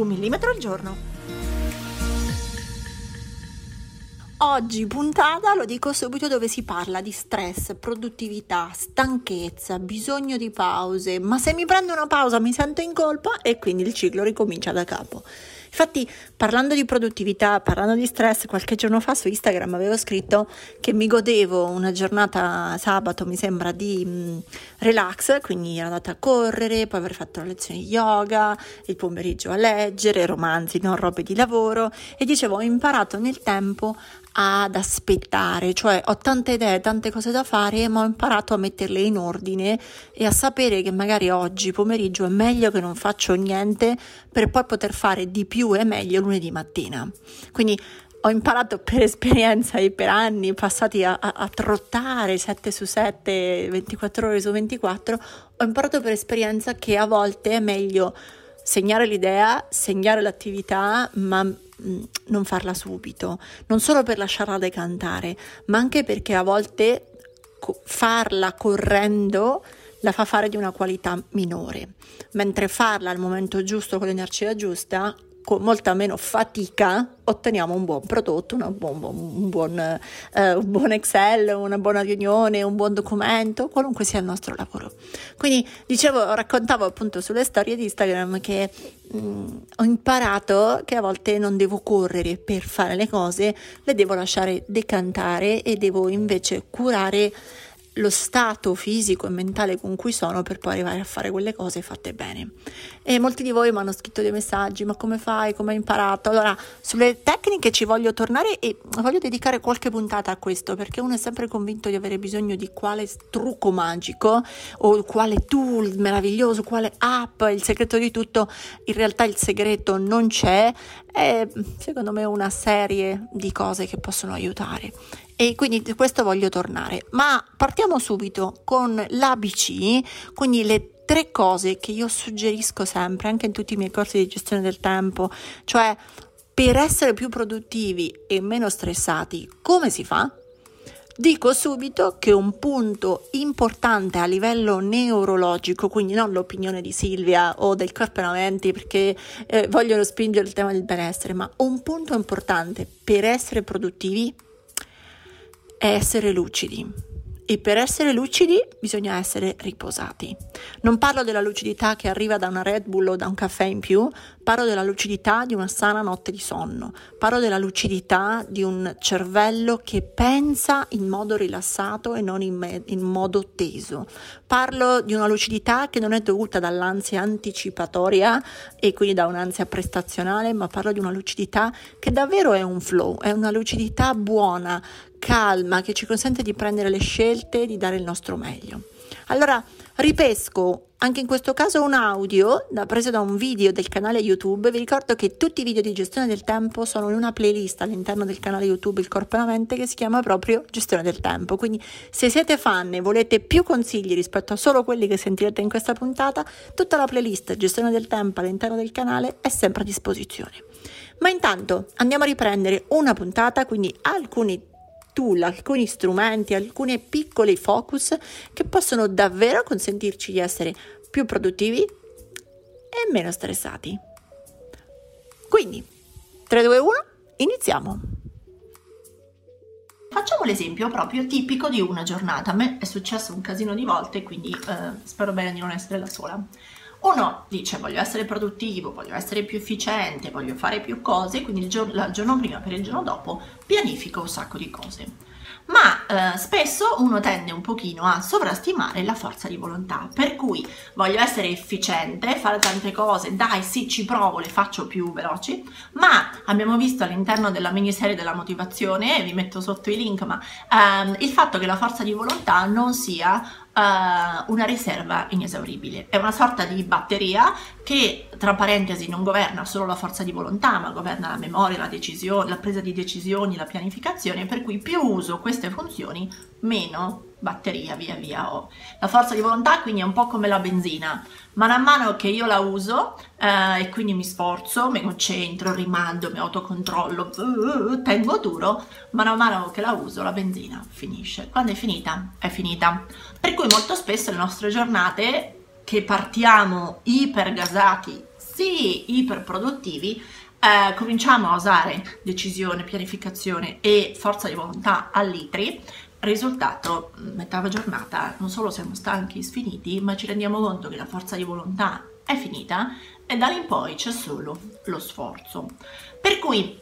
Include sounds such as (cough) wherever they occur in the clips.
Un millimetro al giorno. Oggi puntata, lo dico subito, dove si parla di stress, produttività, stanchezza, bisogno di pause, ma se mi prendo una pausa mi sento in colpa e quindi il ciclo ricomincia da capo. Infatti, parlando di produttività, parlando di stress, qualche giorno fa su Instagram avevo scritto che mi godevo una giornata sabato, mi sembra, di mm, relax, quindi ero andata a correre, poi avrei fatto la lezione di yoga, il pomeriggio a leggere, romanzi, non robe di lavoro e dicevo ho imparato nel tempo ad aspettare, cioè ho tante idee, tante cose da fare, ma ho imparato a metterle in ordine e a sapere che magari oggi pomeriggio è meglio che non faccio niente per poi poter fare di più e meglio lunedì mattina. Quindi ho imparato per esperienza e per anni passati a, a, a, trottare 7 su 7, 24 ore su 24, ho imparato per esperienza che a volte è meglio segnare l'idea, segnare l'attività, ma non farla subito, non solo per lasciarla decantare, ma anche perché a volte farla correndo la fa fare di una qualità minore, mentre farla al momento giusto con l'energia giusta con molta meno fatica otteniamo un buon prodotto, buon, un, buon, eh, un buon, Excel, una buona riunione, un buon documento, qualunque sia il nostro lavoro. Quindi dicevo, raccontavo appunto sulle storie di Instagram che mh, mm, ho imparato che a volte non devo correre per fare le cose, le devo lasciare decantare e devo invece curare lo stato fisico e mentale con cui sono per poi arrivare a fare quelle cose fatte bene. E molti di voi mi hanno scritto dei messaggi, ma come fai, come hai imparato? Allora, sulle tecniche ci voglio tornare e voglio dedicare qualche puntata a questo, perché uno è sempre convinto di avere bisogno di quale trucco magico o quale tool meraviglioso, quale app, il segreto di tutto. In realtà il segreto non c'è, è secondo me una serie di cose che possono aiutare e quindi di questo voglio tornare. Ma partiamo subito con l'ABC, quindi le tre cose che io suggerisco sempre, anche in tutti i miei corsi di gestione del tempo, cioè per essere più produttivi e meno stressati, come si fa? Dico subito che un punto importante a livello neurologico, quindi non l'opinione di Silvia o del corpo mente perché eh, vogliono spingere il tema del benessere, ma un punto importante per essere produttivi è essere lucidi e per essere lucidi bisogna essere riposati. Non parlo della lucidità che arriva da una Red Bull o da un caffè in più, parlo della lucidità di una sana notte di sonno, parlo della lucidità di un cervello che pensa in modo rilassato e non in, me- in modo teso. Parlo di una lucidità che non è dovuta dall'ansia anticipatoria e quindi da un'ansia prestazionale, ma parlo di una lucidità che davvero è un flow, è una lucidità buona calma che ci consente di prendere le scelte e di dare il nostro meglio. Allora, ripesco anche in questo caso un audio da, preso da un video del canale YouTube. Vi ricordo che tutti i video di gestione del tempo sono in una playlist all'interno del canale YouTube Il Corpo e la Mente che si chiama proprio Gestione del Tempo. Quindi, se siete fan e volete più consigli rispetto a solo quelli che sentirete in questa puntata, tutta la playlist Gestione del Tempo all'interno del canale è sempre a disposizione. Ma intanto andiamo a riprendere una puntata, quindi alcuni tool, alcuni strumenti, alcuni piccoli focus che possono davvero consentirci di essere più produttivi e meno stressati. Quindi, 3, 2, 1, iniziamo! Facciamo l'esempio proprio tipico di una giornata. A me è successo un casino di volte, quindi eh, spero bene di non essere la sola. Uno dice voglio essere produttivo, voglio essere più efficiente, voglio fare più cose, quindi il giorno, il giorno prima per il giorno dopo pianifico un sacco di cose. Ma eh, spesso uno tende un pochino a sovrastimare la forza di volontà, per cui voglio essere efficiente, fare tante cose, dai sì ci provo, le faccio più veloci, ma abbiamo visto all'interno della miniserie della motivazione, vi metto sotto i link, ma ehm, il fatto che la forza di volontà non sia uh, una riserva inesauribile. È una sorta di batteria che, tra parentesi, non governa solo la forza di volontà, ma governa la memoria, la decisione, la presa di decisioni, la pianificazione, per cui più uso queste funzioni, meno batteria via via ho. La forza di volontà quindi è un po' come la benzina, man mano che io la uso eh, e quindi mi sforzo, mi concentro, rimando, mi autocontrollo, uh, tengo duro, man mano che la uso la benzina finisce. Quando è finita? È finita. Per cui molto spesso le nostre giornate che partiamo ipergasati, sì, iperproduttivi, eh, cominciamo a usare decisione, pianificazione e forza di volontà a litri Risultato, metà giornata non solo siamo stanchi, sfiniti, ma ci rendiamo conto che la forza di volontà è finita e da lì in poi c'è solo lo sforzo. Per cui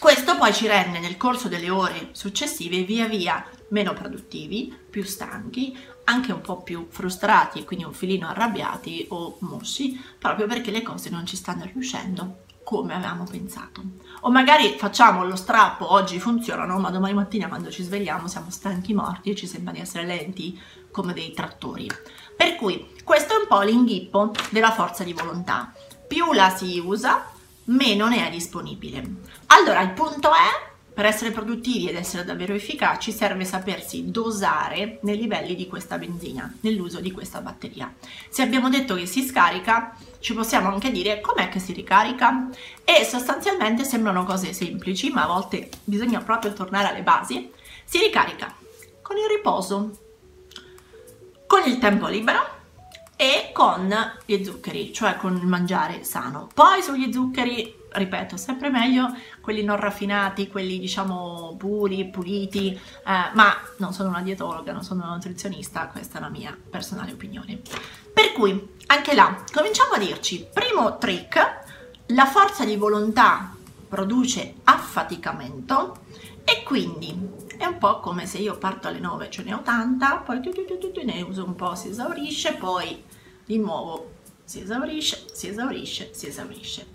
questo poi ci rende nel corso delle ore successive via via meno produttivi, più stanchi, anche un po' più frustrati e quindi un filino arrabbiati o mosci, proprio perché le cose non ci stanno riuscendo come avevamo pensato. O magari facciamo lo strappo, oggi funzionano, ma domani mattina quando ci svegliamo siamo stanchi morti e ci sembra di essere lenti come dei trattori. Per cui questo è un po' l'inghippo della forza di volontà. Più la si usa, meno ne è disponibile. Allora il punto è per essere produttivi ed essere davvero efficaci serve sapersi dosare nei livelli di questa benzina, nell'uso di questa batteria. Se abbiamo detto che si scarica, ci possiamo anche dire com'è che si ricarica e sostanzialmente sembrano cose semplici, ma a volte bisogna proprio tornare alle basi. Si ricarica con il riposo, con il tempo libero e con gli zuccheri, cioè con il mangiare sano. Poi sugli zuccheri ripeto, sempre meglio quelli non raffinati, quelli diciamo puri, puliti, eh, ma non sono una dietologa, non sono una nutrizionista, questa è la mia personale opinione. Per cui, anche là, cominciamo a dirci, primo trick, la forza di volontà produce affaticamento e quindi è un po' come se io parto alle 9, ce ne ho tanta, poi tu, tu, tu, ne uso un po', si esaurisce, poi di nuovo si esaurisce, si esaurisce, si esaurisce.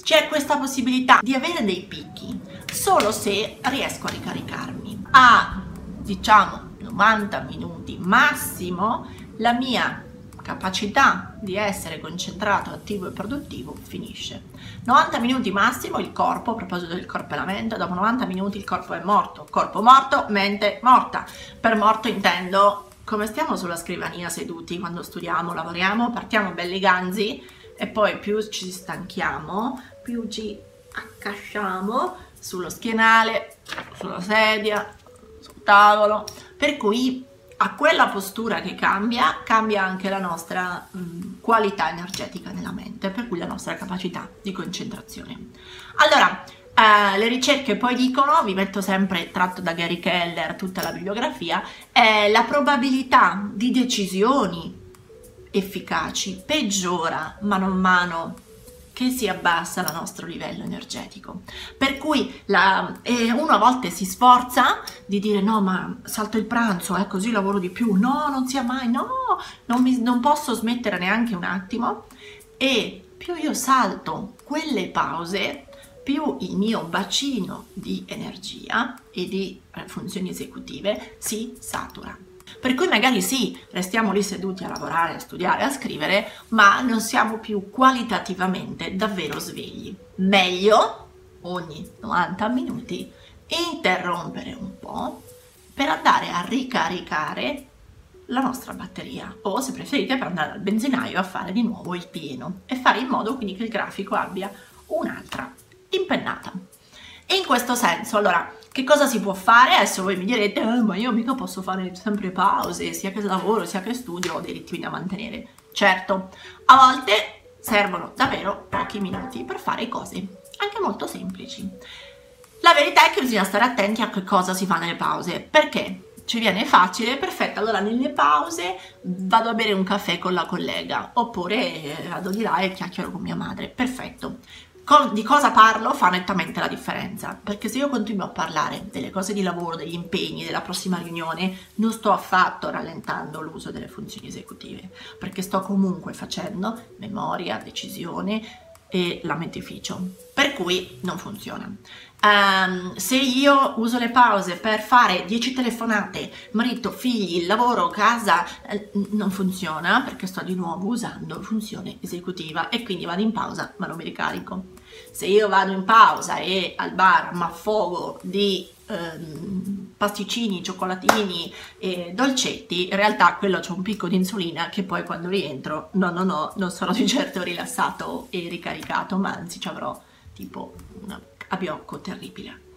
C'è questa possibilità di avere dei picchi solo se riesco a ricaricarmi. A diciamo 90 minuti massimo la mia capacità di essere concentrato, attivo e produttivo finisce. 90 minuti massimo il corpo, a proposito del corpo e la mente, dopo 90 minuti il corpo è morto. Corpo morto, mente morta. Per morto intendo come stiamo sulla scrivania seduti quando studiamo, lavoriamo, partiamo belli ganzi e poi più ci stanchiamo, più ci accasciamo sullo schienale, sulla sedia, sul tavolo, per cui a quella postura che cambia, cambia anche la nostra mh, qualità energetica nella mente, per cui la nostra capacità di concentrazione. Allora, Uh, le ricerche poi dicono, vi metto sempre tratto da Gary Keller tutta la bibliografia, eh, la probabilità di decisioni efficaci peggiora mano a mano che si abbassa il nostro livello energetico. Per cui la, eh, uno a volte si sforza di dire no ma salto il pranzo, eh, così lavoro di più, no non sia mai, no non, mi, non posso smettere neanche un attimo e più io salto quelle pause più il mio bacino di energia e di eh, funzioni esecutive si satura. Per cui magari sì, restiamo lì seduti a lavorare, a studiare, a scrivere, ma non siamo più qualitativamente davvero svegli. Meglio ogni 90 minuti interrompere un po' per andare a ricaricare la nostra batteria o se preferite per andare al benzinaio a fare di nuovo il pieno e fare in modo quindi che il grafico abbia un'altra impennata. In questo senso, allora, che cosa si può fare? Adesso voi mi direte, eh, ma io mica posso fare sempre pause, sia che lavoro, sia che studio, ho dei ritmi da mantenere. Certo, a volte servono davvero pochi minuti per fare cose anche molto semplici. La verità è che bisogna stare attenti a che cosa si fa nelle pause, perché ci viene facile, perfetto, allora nelle pause vado a bere un caffè con la collega, oppure vado di là e chiacchiero con mia madre, perfetto di cosa parlo fa nettamente la differenza, perché se io continuo a parlare delle cose di lavoro, degli impegni, della prossima riunione, non sto affatto rallentando l'uso delle funzioni esecutive, perché sto comunque facendo memoria, decisione, e lamentificio, per cui non funziona. Um, se io uso le pause per fare 10 telefonate, marito, figli, lavoro, casa, eh, non funziona perché sto di nuovo usando funzione esecutiva e quindi vado in pausa ma non mi ricarico. Se io vado in pausa e al bar mi affogo di ehm, pasticcini, cioccolatini e dolcetti, in realtà quello c'è un picco di insulina che poi quando rientro no no no non sarò (laughs) di certo rilassato e ricaricato, ma anzi ci avrò tipo una abiocco terribile.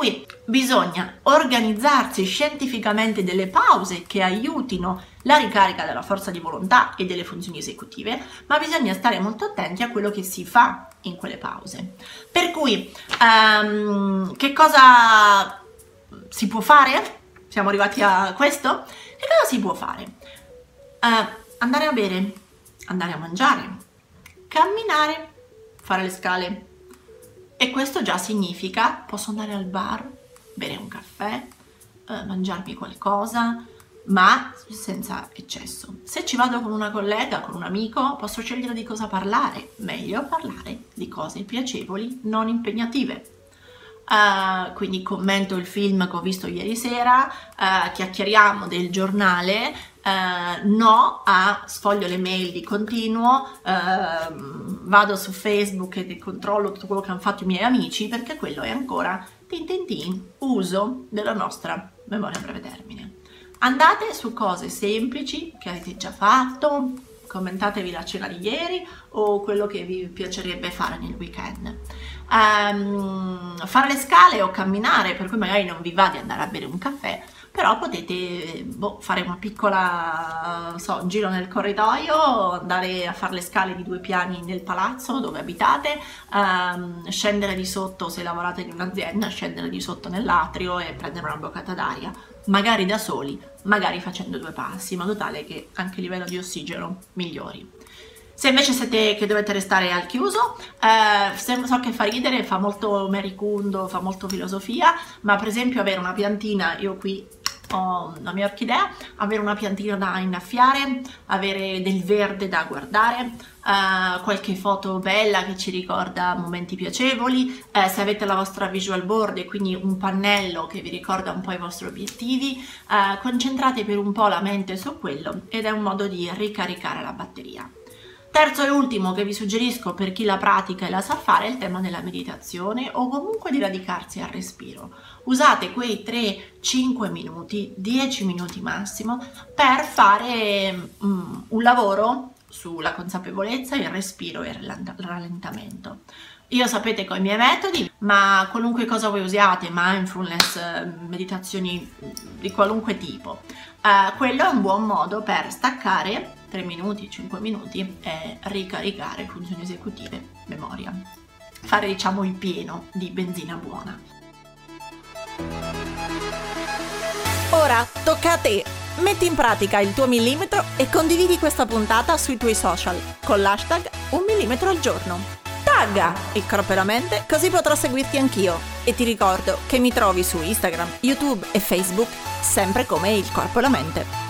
Cui bisogna organizzarsi scientificamente delle pause che aiutino la ricarica della forza di volontà e delle funzioni esecutive, ma bisogna stare molto attenti a quello che si fa in quelle pause. Per cui, um, che cosa si può fare? Siamo arrivati a questo? Che cosa si può fare? Uh, andare a bere, andare a mangiare, camminare, fare le scale, e questo già significa posso andare al bar, bere un caffè, eh, mangiarmi qualcosa, ma senza eccesso. Se ci vado con una collega, con un amico, posso scegliere di cosa parlare. Meglio parlare di cose piacevoli, non impegnative. Uh, quindi commento il film che ho visto ieri sera, uh, chiacchieriamo del giornale, uh, no a sfoglio le mail di continuo, vado su Facebook e controllo tutto quello che hanno fatto i miei amici perché quello è ancora tin tin tin, uso della nostra memoria a breve termine. Andate su cose semplici che avete già fatto, commentatevi la cena di ieri o quello che vi piacerebbe fare nel weekend. Um, fare le scale o camminare, per cui magari non vi va di andare a bere un caffè, però potete boh, fare una piccola so, giro nel corridoio, andare a fare le scale di due piani nel palazzo dove abitate, um, scendere di sotto se lavorate in un'azienda, scendere di sotto nell'atrio e prendere una boccata d'aria, magari da soli, magari facendo due passi, in modo tale che anche il livello di ossigeno migliori. Se invece siete che dovete restare al chiuso, eh, so che fa ridere, fa molto mericundo, fa molto filosofia, ma per esempio avere una piantina, io qui ho la mia orchidea, avere una piantina da innaffiare, avere del verde da guardare, uh, qualche foto bella che ci ricorda momenti piacevoli, uh, se avete la vostra visual board e quindi un pannello che vi ricorda un po' i vostri obiettivi, uh, concentrate per un po' la mente su quello ed è un modo di ricaricare la batteria. Terzo e ultimo che vi suggerisco per chi la pratica e la sa fare è il tema della meditazione o comunque di radicarsi al respiro. Usate quei 3-5 minuti, 10 minuti massimo per fare um, un lavoro sulla consapevolezza, il respiro e il rallentamento. Io sapete con i miei metodi, ma qualunque cosa voi usiate, mindfulness, meditazioni di qualunque tipo, uh, quello è un buon modo per staccare 3 minuti, 5 minuti e ricaricare funzioni esecutive, memoria. Fare diciamo il pieno di benzina buona. Ora tocca a te! Metti in pratica il tuo millimetro e condividi questa puntata sui tuoi social con l'hashtag un millimetro al giorno. Tagga il corpo e la mente così potrò seguirti anch'io. E ti ricordo che mi trovi su Instagram, YouTube e Facebook sempre come il corpo e la mente.